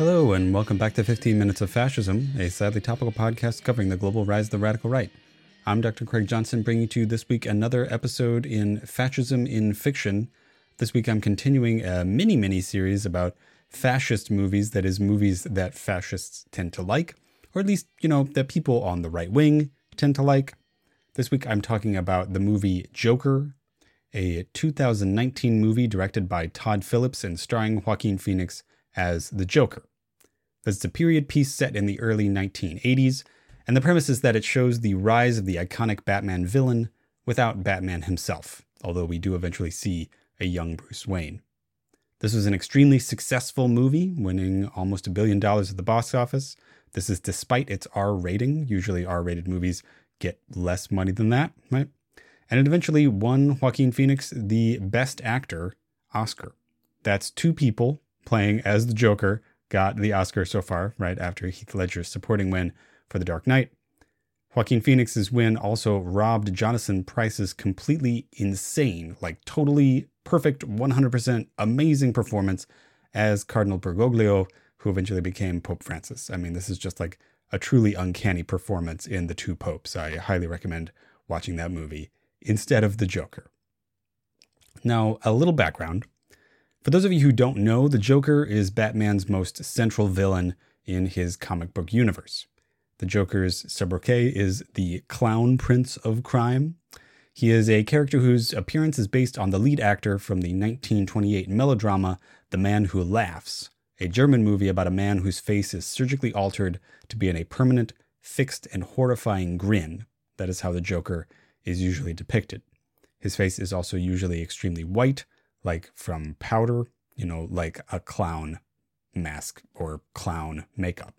Hello, and welcome back to 15 Minutes of Fascism, a sadly topical podcast covering the global rise of the radical right. I'm Dr. Craig Johnson, bringing to you this week another episode in Fascism in Fiction. This week I'm continuing a mini mini series about fascist movies, that is, movies that fascists tend to like, or at least, you know, that people on the right wing tend to like. This week I'm talking about the movie Joker, a 2019 movie directed by Todd Phillips and starring Joaquin Phoenix as the Joker. Is a period piece set in the early 1980s, and the premise is that it shows the rise of the iconic Batman villain without Batman himself, although we do eventually see a young Bruce Wayne. This was an extremely successful movie, winning almost a billion dollars at the box office. This is despite its R rating. Usually, R rated movies get less money than that, right? And it eventually won Joaquin Phoenix the Best Actor Oscar. That's two people playing as the Joker got the Oscar so far, right after Heath Ledger's supporting win for The Dark Knight. Joaquin Phoenix's win also robbed Jonathan Pryce's completely insane, like totally perfect, 100% amazing performance as Cardinal Bergoglio, who eventually became Pope Francis. I mean, this is just like a truly uncanny performance in The Two Popes. I highly recommend watching that movie instead of The Joker. Now, a little background. For those of you who don't know, the Joker is Batman's most central villain in his comic book universe. The Joker's sobriquet is the Clown Prince of Crime. He is a character whose appearance is based on the lead actor from the 1928 melodrama The Man Who Laughs, a German movie about a man whose face is surgically altered to be in a permanent, fixed, and horrifying grin. That is how the Joker is usually depicted. His face is also usually extremely white, like from powder, you know, like a clown mask or clown makeup.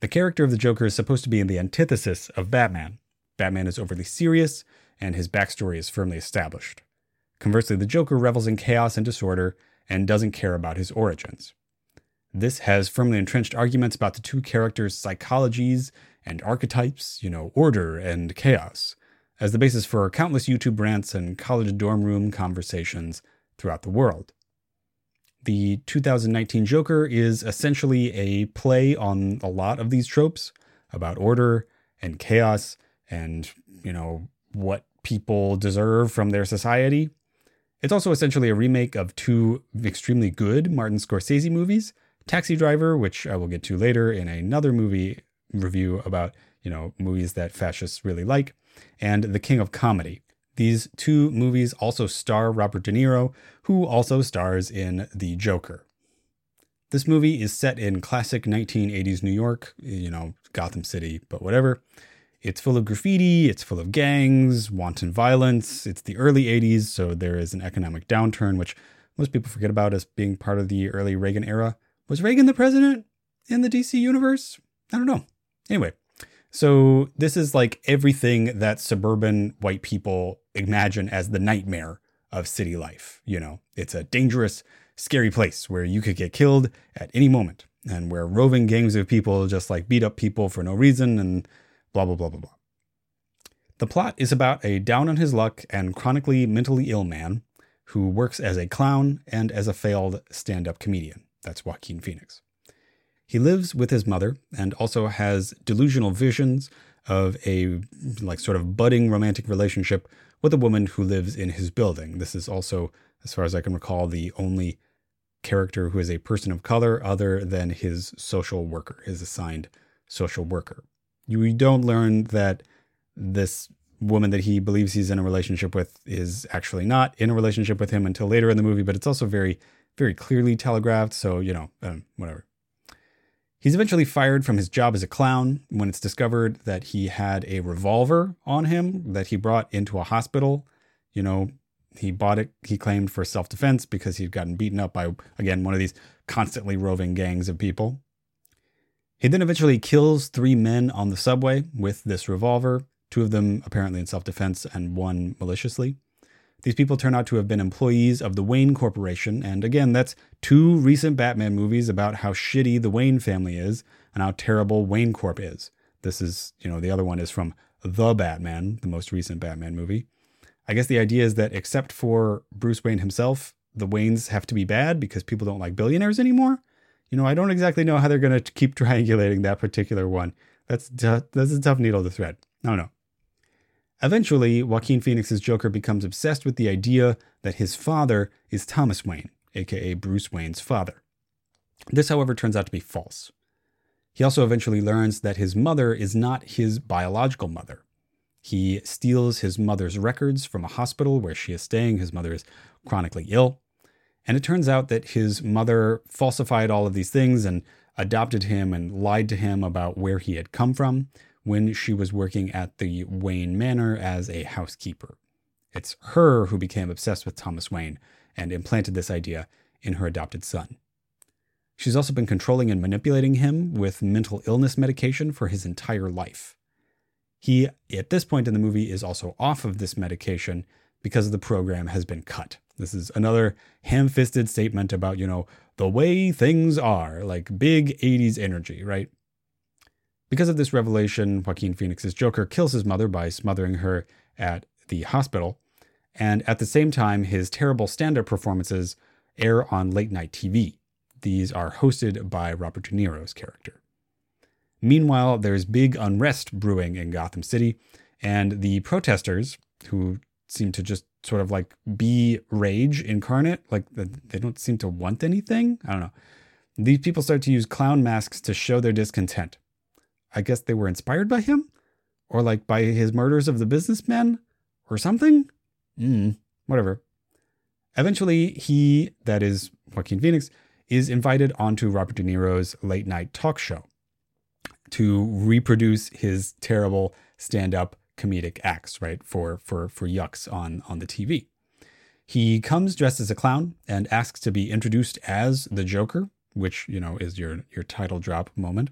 The character of the Joker is supposed to be in the antithesis of Batman. Batman is overly serious, and his backstory is firmly established. Conversely, the Joker revels in chaos and disorder and doesn't care about his origins. This has firmly entrenched arguments about the two characters' psychologies and archetypes, you know, order and chaos, as the basis for countless YouTube rants and college dorm room conversations throughout the world. The 2019 Joker is essentially a play on a lot of these tropes about order and chaos and, you know, what people deserve from their society. It's also essentially a remake of two extremely good Martin Scorsese movies Taxi Driver, which I will get to later in another movie review about, you know, movies that fascists really like, and The King of Comedy. These two movies also star Robert De Niro, who also stars in The Joker. This movie is set in classic 1980s New York, you know, Gotham City, but whatever. It's full of graffiti, it's full of gangs, wanton violence. It's the early 80s, so there is an economic downturn, which most people forget about as being part of the early Reagan era. Was Reagan the president in the DC universe? I don't know. Anyway, so this is like everything that suburban white people imagine as the nightmare of city life. You know, it's a dangerous, scary place where you could get killed at any moment and where roving gangs of people just like beat up people for no reason and blah, blah, blah, blah, blah. The plot is about a down on his luck and chronically mentally ill man who works as a clown and as a failed stand up comedian. That's Joaquin Phoenix. He lives with his mother and also has delusional visions of a like sort of budding romantic relationship with a woman who lives in his building. This is also, as far as I can recall, the only character who is a person of color other than his social worker, his assigned social worker. You don't learn that this woman that he believes he's in a relationship with is actually not in a relationship with him until later in the movie, but it's also very, very clearly telegraphed. So, you know, um, whatever. He's eventually fired from his job as a clown when it's discovered that he had a revolver on him that he brought into a hospital. You know, he bought it, he claimed for self defense because he'd gotten beaten up by, again, one of these constantly roving gangs of people. He then eventually kills three men on the subway with this revolver, two of them apparently in self defense and one maliciously. These people turn out to have been employees of the Wayne Corporation, and again, that's two recent Batman movies about how shitty the Wayne family is and how terrible Wayne Corp is. This is, you know, the other one is from The Batman, the most recent Batman movie. I guess the idea is that except for Bruce Wayne himself, the Waynes have to be bad because people don't like billionaires anymore. you know, I don't exactly know how they're going to keep triangulating that particular one. That's t- that's a tough needle to thread. I don't know. Eventually, Joaquin Phoenix's Joker becomes obsessed with the idea that his father is Thomas Wayne, aka Bruce Wayne's father. This, however, turns out to be false. He also eventually learns that his mother is not his biological mother. He steals his mother's records from a hospital where she is staying. His mother is chronically ill. And it turns out that his mother falsified all of these things and adopted him and lied to him about where he had come from when she was working at the Wayne Manor as a housekeeper. It's her who became obsessed with Thomas Wayne and implanted this idea in her adopted son. She's also been controlling and manipulating him with mental illness medication for his entire life. He, at this point in the movie, is also off of this medication because the program has been cut. This is another ham fisted statement about, you know, the way things are, like big 80s energy, right? Because of this revelation, Joaquin Phoenix's Joker kills his mother by smothering her at the hospital. And at the same time, his terrible stand up performances air on late night TV. These are hosted by Robert De Niro's character. Meanwhile, there's big unrest brewing in Gotham City, and the protesters, who seem to just sort of like be rage incarnate. Like they don't seem to want anything. I don't know. These people start to use clown masks to show their discontent. I guess they were inspired by him? Or like by his murders of the businessmen? Or something? Hmm, whatever. Eventually, he, that is Joaquin Phoenix, is invited onto Robert De Niro's late night talk show to reproduce his terrible stand up comedic acts, right? For for for yucks on on the TV. He comes dressed as a clown and asks to be introduced as the Joker, which, you know, is your your title drop moment.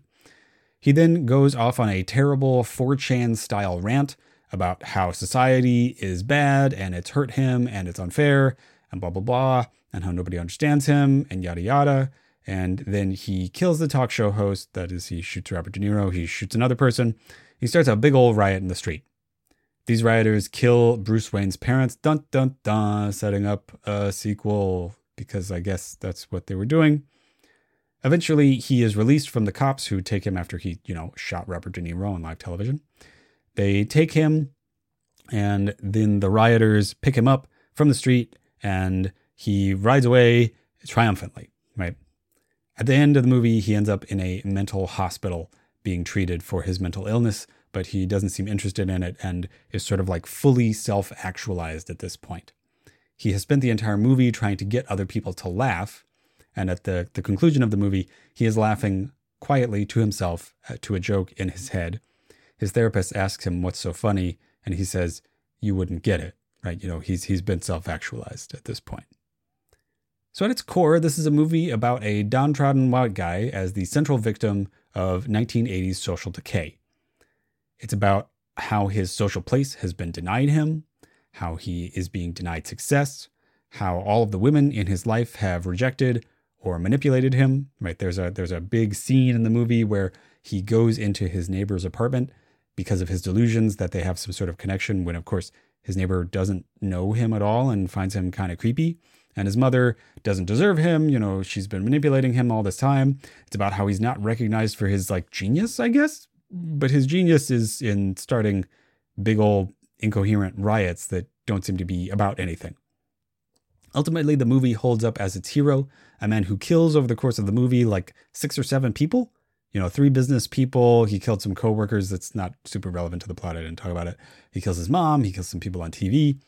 He then goes off on a terrible 4chan style rant about how society is bad and it's hurt him and it's unfair and blah blah blah and how nobody understands him and yada yada. And then he kills the talk show host. That is, he shoots Robert De Niro. He shoots another person. He starts a big old riot in the street. These rioters kill Bruce Wayne's parents, dun dun dun, setting up a sequel because I guess that's what they were doing. Eventually, he is released from the cops who take him after he, you know, shot Robert De Niro on live television. They take him, and then the rioters pick him up from the street, and he rides away triumphantly, right? At the end of the movie, he ends up in a mental hospital being treated for his mental illness but he doesn't seem interested in it and is sort of like fully self actualized at this point. He has spent the entire movie trying to get other people to laugh, and at the, the conclusion of the movie, he is laughing quietly to himself uh, to a joke in his head. His therapist asks him what's so funny, and he says, You wouldn't get it, right? You know, he's, he's been self actualized at this point. So, at its core, this is a movie about a downtrodden white guy as the central victim of 1980s social decay. It's about how his social place has been denied him, how he is being denied success, how all of the women in his life have rejected or manipulated him. Right? There's a there's a big scene in the movie where he goes into his neighbor's apartment because of his delusions that they have some sort of connection when of course his neighbor doesn't know him at all and finds him kind of creepy and his mother doesn't deserve him you know she's been manipulating him all this time it's about how he's not recognized for his like genius i guess but his genius is in starting big old incoherent riots that don't seem to be about anything. Ultimately, the movie holds up as its hero, a man who kills over the course of the movie like six or seven people. You know, three business people. He killed some coworkers. That's not super relevant to the plot. I didn't talk about it. He kills his mom. He kills some people on TV.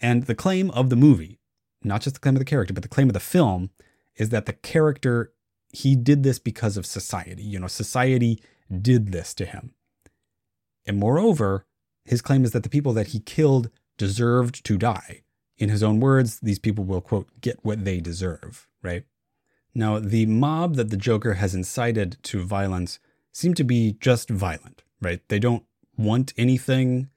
And the claim of the movie, not just the claim of the character, but the claim of the film, is that the character, he did this because of society. You know, society did this to him. And moreover, his claim is that the people that he killed deserved to die. In his own words, these people will, quote, get what they deserve, right? Now, the mob that the Joker has incited to violence seem to be just violent, right? They don't want anything.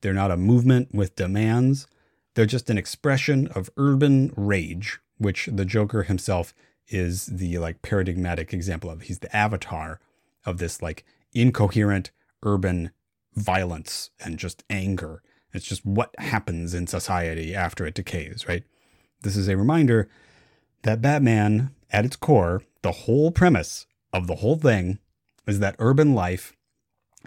They're not a movement with demands. They're just an expression of urban rage, which the Joker himself is the like paradigmatic example of. He's the avatar of this like incoherent urban violence and just anger. It's just what happens in society after it decays, right? This is a reminder that Batman at its core, the whole premise of the whole thing is that urban life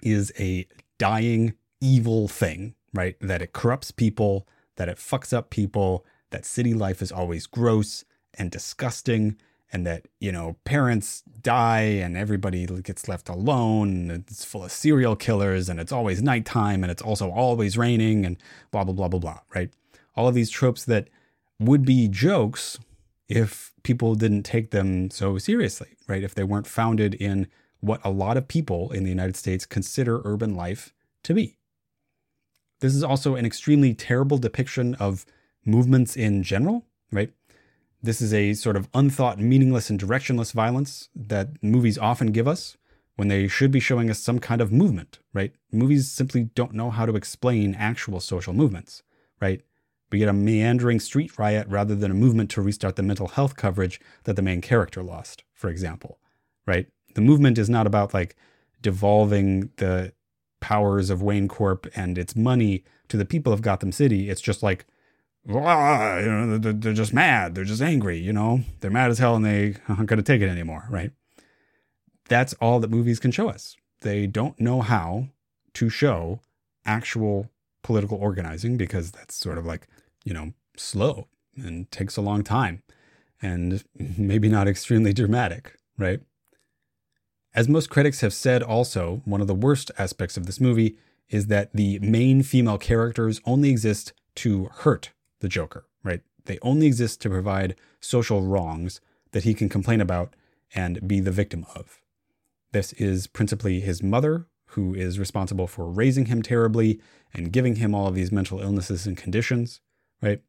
is a dying, evil thing, right? That it corrupts people, that it fucks up people, that city life is always gross and disgusting, and that, you know, parents die and everybody gets left alone, and it's full of serial killers, and it's always nighttime, and it's also always raining, and blah, blah, blah, blah, blah, right? All of these tropes that would be jokes if people didn't take them so seriously, right? If they weren't founded in what a lot of people in the United States consider urban life to be. This is also an extremely terrible depiction of movements in general, right? This is a sort of unthought, meaningless, and directionless violence that movies often give us when they should be showing us some kind of movement, right? Movies simply don't know how to explain actual social movements, right? We get a meandering street riot rather than a movement to restart the mental health coverage that the main character lost, for example, right? The movement is not about like devolving the powers of Wayne Corp and its money to the people of Gotham City. It's just like, you know, they're, they're just mad. They're just angry, you know? They're mad as hell and they aren't going to take it anymore, right? That's all that movies can show us. They don't know how to show actual political organizing because that's sort of like you know, slow and takes a long time and maybe not extremely dramatic, right? As most critics have said, also, one of the worst aspects of this movie is that the main female characters only exist to hurt the Joker, right? They only exist to provide social wrongs that he can complain about and be the victim of. This is principally his mother, who is responsible for raising him terribly and giving him all of these mental illnesses and conditions right?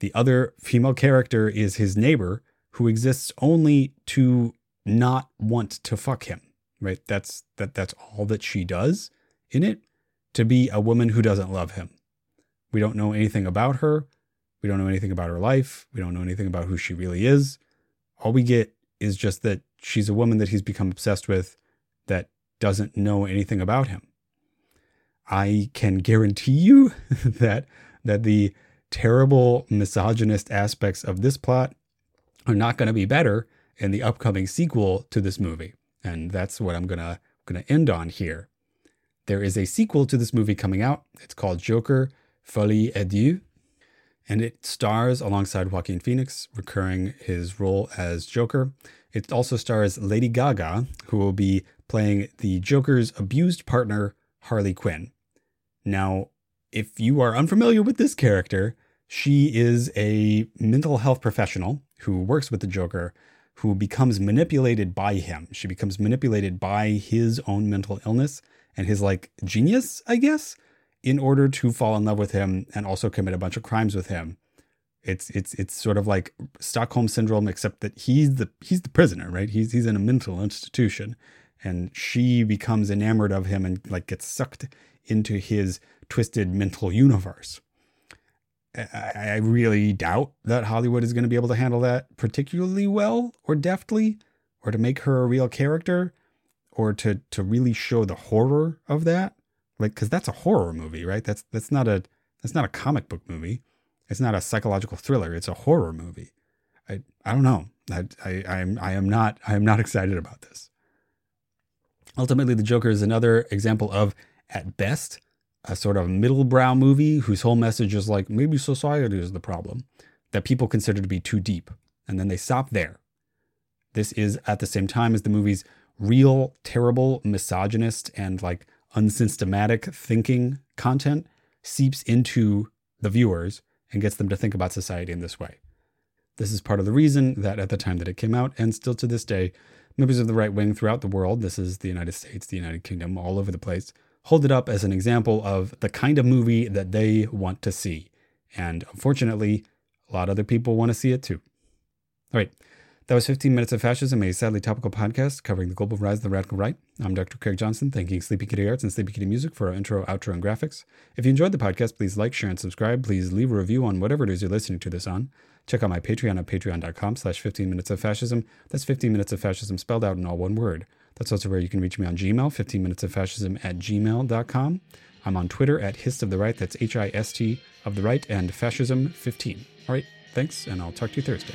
The other female character is his neighbor who exists only to not want to fuck him, right? That's that that's all that she does in it to be a woman who doesn't love him. We don't know anything about her. We don't know anything about her life. We don't know anything about who she really is. All we get is just that she's a woman that he's become obsessed with that doesn't know anything about him. I can guarantee you that that the terrible misogynist aspects of this plot are not going to be better in the upcoming sequel to this movie. And that's what I'm going to going to end on here. There is a sequel to this movie coming out. It's called Joker Folie à Deux, and it stars alongside Joaquin Phoenix, recurring his role as Joker. It also stars Lady Gaga, who will be playing the Joker's abused partner, Harley Quinn. Now, if you are unfamiliar with this character, she is a mental health professional who works with the Joker, who becomes manipulated by him. She becomes manipulated by his own mental illness and his like genius, I guess, in order to fall in love with him and also commit a bunch of crimes with him. It's it's it's sort of like Stockholm syndrome, except that he's the he's the prisoner, right? He's he's in a mental institution, and she becomes enamored of him and like gets sucked into his twisted mental universe. I, I really doubt that Hollywood is going to be able to handle that particularly well or deftly, or to make her a real character, or to to really show the horror of that. Like, because that's a horror movie, right? That's that's not a that's not a comic book movie. It's not a psychological thriller. It's a horror movie. I I don't know. I I I am I am not I am not excited about this. Ultimately, the Joker is another example of, at best, a sort of middle brow movie whose whole message is like maybe society is the problem that people consider to be too deep. And then they stop there. This is at the same time as the movie's real, terrible, misogynist, and like unsystematic thinking content seeps into the viewers and gets them to think about society in this way. This is part of the reason that at the time that it came out, and still to this day, members of the right wing throughout the world, this is the United States, the United Kingdom, all over the place, hold it up as an example of the kind of movie that they want to see. And unfortunately, a lot of other people want to see it too. All right. That was 15 Minutes of Fascism, a sadly topical podcast covering the global rise of the radical right. I'm Dr. Craig Johnson, thanking Sleepy Kitty Arts and Sleepy Kitty Music for our intro, outro, and graphics. If you enjoyed the podcast, please like, share, and subscribe. Please leave a review on whatever it is you're listening to this on. Check out my Patreon at patreon.com slash 15 minutes of fascism. That's 15 minutes of fascism spelled out in all one word. That's also where you can reach me on Gmail, 15 minutes of fascism at gmail.com. I'm on Twitter at Hist of the Right, that's H I S T of the Right, and Fascism 15. All right, thanks, and I'll talk to you Thursday.